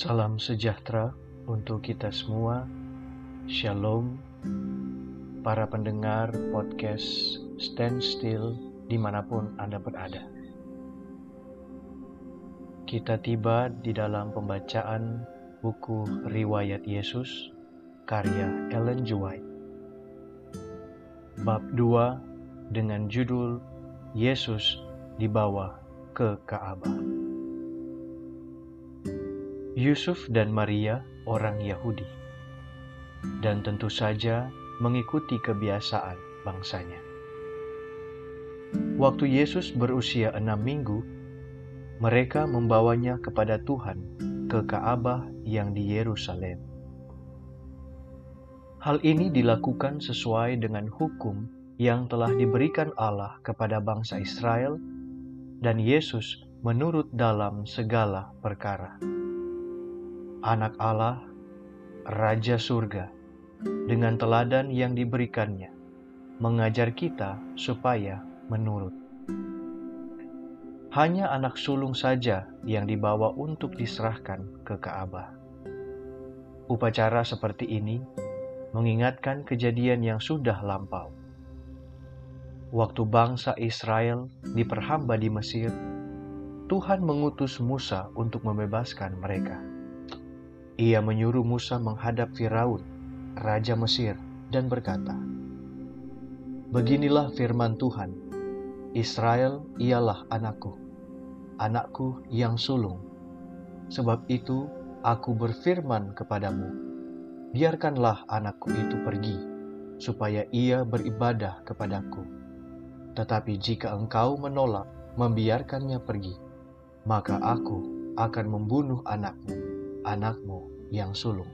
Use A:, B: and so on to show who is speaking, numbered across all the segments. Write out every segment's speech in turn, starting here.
A: Salam sejahtera untuk kita semua. Shalom, para pendengar podcast Stand Still di mana pun Anda berada. Kita tiba di dalam pembacaan buku Riwayat Yesus karya Ellen G. White. Bab 2 dengan judul Yesus dibawa ke Ka'bah. Yusuf dan Maria orang Yahudi, dan tentu saja mengikuti kebiasaan bangsanya. Waktu Yesus berusia enam minggu, mereka membawanya kepada Tuhan ke Ka'bah yang di Yerusalem. Hal ini dilakukan sesuai dengan hukum yang telah diberikan Allah kepada bangsa Israel, dan Yesus menurut dalam segala perkara anak Allah, Raja Surga, dengan teladan yang diberikannya, mengajar kita supaya menurut. Hanya anak sulung saja yang dibawa untuk diserahkan ke Ka'bah. Upacara seperti ini mengingatkan kejadian yang sudah lampau. Waktu bangsa Israel diperhamba di Mesir, Tuhan mengutus Musa untuk membebaskan mereka. Ia menyuruh Musa menghadap Firaun, raja Mesir, dan berkata, "Beginilah firman Tuhan: Israel ialah anakku, anakku yang sulung. Sebab itu aku berfirman kepadamu, biarkanlah anakku itu pergi, supaya ia beribadah kepadaku. Tetapi jika engkau menolak membiarkannya pergi, maka aku akan membunuh anakmu, anakmu yang sulung.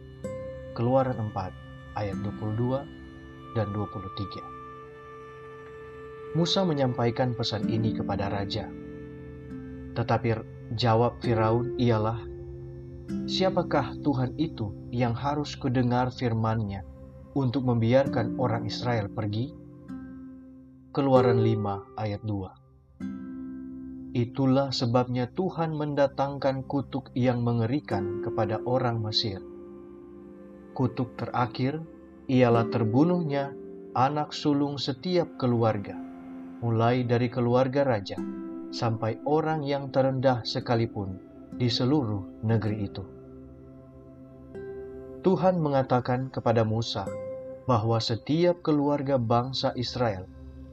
A: Keluaran 4 ayat 22 dan 23. Musa menyampaikan pesan ini kepada raja. Tetapi jawab Firaun ialah, Siapakah Tuhan itu yang harus kudengar firman-Nya untuk membiarkan orang Israel pergi? Keluaran 5 ayat 2 Itulah sebabnya Tuhan mendatangkan kutuk yang mengerikan kepada orang Mesir. Kutuk terakhir ialah terbunuhnya anak sulung setiap keluarga, mulai dari keluarga raja sampai orang yang terendah sekalipun di seluruh negeri itu. Tuhan mengatakan kepada Musa bahwa setiap keluarga bangsa Israel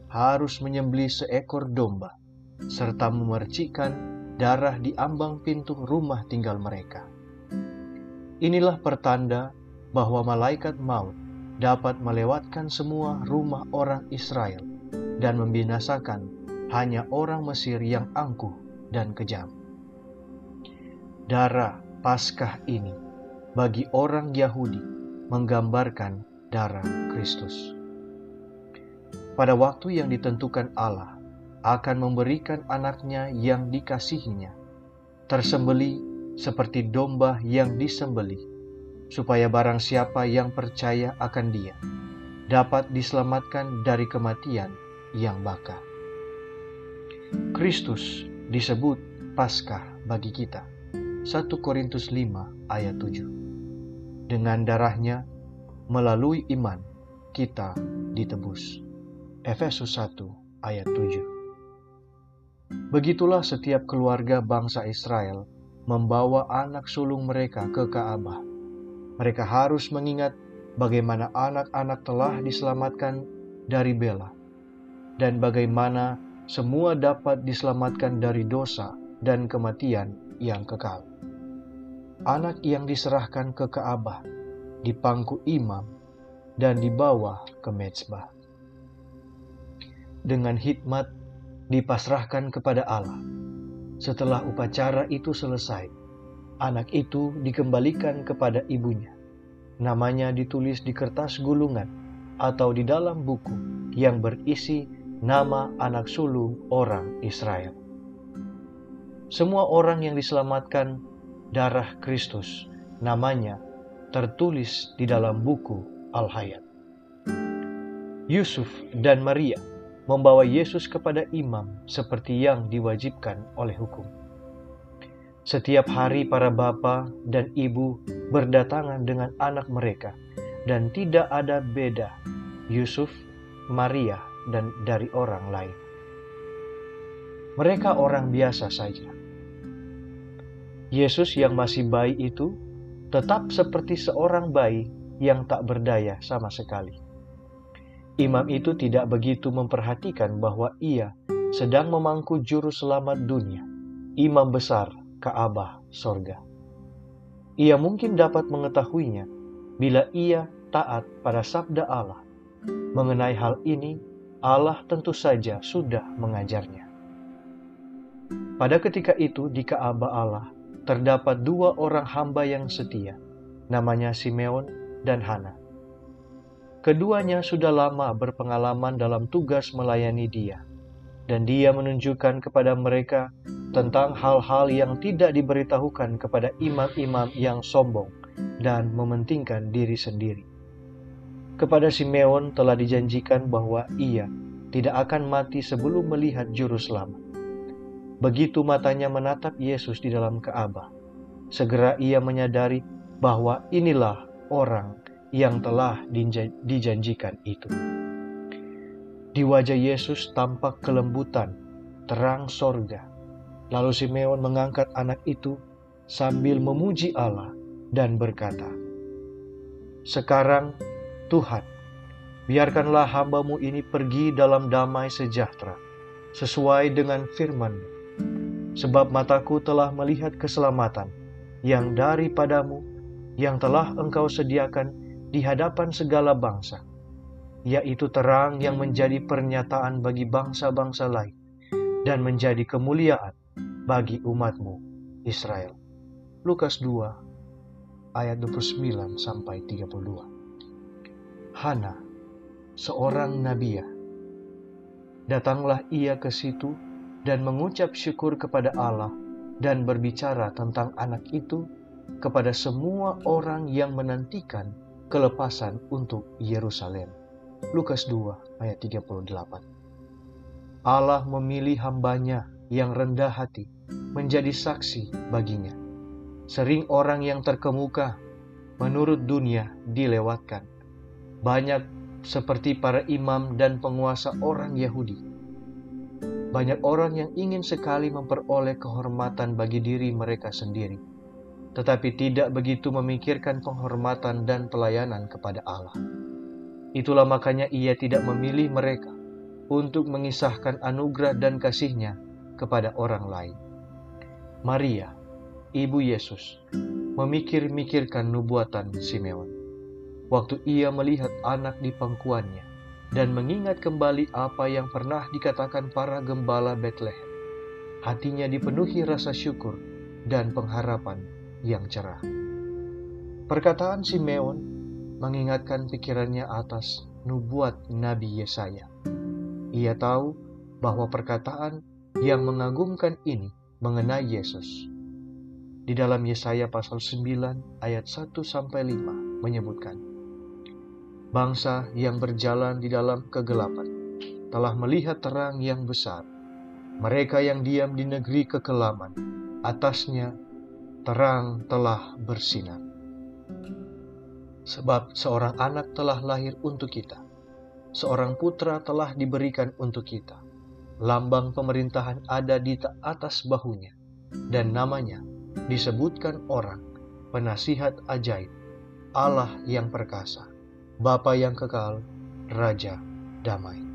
A: harus menyembelih seekor domba serta memercikan darah di ambang pintu rumah tinggal mereka. Inilah pertanda bahwa malaikat maut dapat melewatkan semua rumah orang Israel dan membinasakan hanya orang Mesir yang angkuh dan kejam. Darah Paskah ini bagi orang Yahudi menggambarkan darah Kristus. Pada waktu yang ditentukan Allah, akan memberikan anaknya yang dikasihinya, tersembeli seperti domba yang disembeli, supaya barang siapa yang percaya akan dia dapat diselamatkan dari kematian yang baka. Kristus disebut Paskah bagi kita. 1 Korintus 5 ayat 7. Dengan darahnya, melalui iman, kita ditebus. Efesus 1 ayat 7. Begitulah setiap keluarga bangsa Israel membawa anak sulung mereka ke Ka'bah. Mereka harus mengingat bagaimana anak-anak telah diselamatkan dari bela, dan bagaimana semua dapat diselamatkan dari dosa dan kematian yang kekal. Anak yang diserahkan ke Ka'bah dipangku imam dan dibawa ke mezbah. Dengan hikmat dipasrahkan kepada Allah. Setelah upacara itu selesai, anak itu dikembalikan kepada ibunya. Namanya ditulis di kertas gulungan atau di dalam buku yang berisi nama anak sulung orang Israel. Semua orang yang diselamatkan darah Kristus, namanya tertulis di dalam buku Al-Hayat. Yusuf dan Maria membawa Yesus kepada imam seperti yang diwajibkan oleh hukum. Setiap hari para bapa dan ibu berdatangan dengan anak mereka dan tidak ada beda Yusuf, Maria, dan dari orang lain. Mereka orang biasa saja. Yesus yang masih bayi itu tetap seperti seorang bayi yang tak berdaya sama sekali. Imam itu tidak begitu memperhatikan bahwa ia sedang memangku juru selamat dunia, imam besar Kaabah sorga. Ia mungkin dapat mengetahuinya bila ia taat pada sabda Allah. Mengenai hal ini, Allah tentu saja sudah mengajarnya. Pada ketika itu di Kaabah Allah terdapat dua orang hamba yang setia, namanya Simeon dan Hana. Keduanya sudah lama berpengalaman dalam tugas melayani Dia, dan Dia menunjukkan kepada mereka tentang hal-hal yang tidak diberitahukan kepada imam-imam yang sombong dan mementingkan diri sendiri. Kepada Simeon telah dijanjikan bahwa ia tidak akan mati sebelum melihat juru selamat. Begitu matanya menatap Yesus di dalam Ka'bah, segera ia menyadari bahwa inilah orang yang telah dijanjikan itu. Di wajah Yesus tampak kelembutan, terang sorga. Lalu Simeon mengangkat anak itu sambil memuji Allah dan berkata, Sekarang Tuhan, biarkanlah hambamu ini pergi dalam damai sejahtera, sesuai dengan firman Sebab mataku telah melihat keselamatan yang daripadamu, yang telah engkau sediakan di hadapan segala bangsa, yaitu terang yang menjadi pernyataan bagi bangsa-bangsa lain dan menjadi kemuliaan bagi umatmu Israel. Lukas 2 ayat 29 sampai 32. Hana, seorang nabiah. Datanglah ia ke situ dan mengucap syukur kepada Allah dan berbicara tentang anak itu kepada semua orang yang menantikan kelepasan untuk Yerusalem. Lukas 2 ayat 38 Allah memilih hambanya yang rendah hati menjadi saksi baginya. Sering orang yang terkemuka menurut dunia dilewatkan. Banyak seperti para imam dan penguasa orang Yahudi. Banyak orang yang ingin sekali memperoleh kehormatan bagi diri mereka sendiri tetapi tidak begitu memikirkan penghormatan dan pelayanan kepada Allah. Itulah makanya ia tidak memilih mereka untuk mengisahkan anugerah dan kasihnya kepada orang lain. Maria, ibu Yesus, memikir-mikirkan nubuatan Simeon. Waktu ia melihat anak di pangkuannya dan mengingat kembali apa yang pernah dikatakan para gembala Bethlehem, hatinya dipenuhi rasa syukur dan pengharapan yang cerah. Perkataan Simeon mengingatkan pikirannya atas nubuat Nabi Yesaya. Ia tahu bahwa perkataan yang mengagumkan ini mengenai Yesus. Di dalam Yesaya pasal 9 ayat 1 sampai 5 menyebutkan, Bangsa yang berjalan di dalam kegelapan telah melihat terang yang besar. Mereka yang diam di negeri kekelaman, atasnya terang telah bersinar. Sebab seorang anak telah lahir untuk kita, seorang putra telah diberikan untuk kita. Lambang pemerintahan ada di atas bahunya, dan namanya disebutkan orang, penasihat ajaib, Allah yang perkasa, Bapa yang kekal, Raja damai.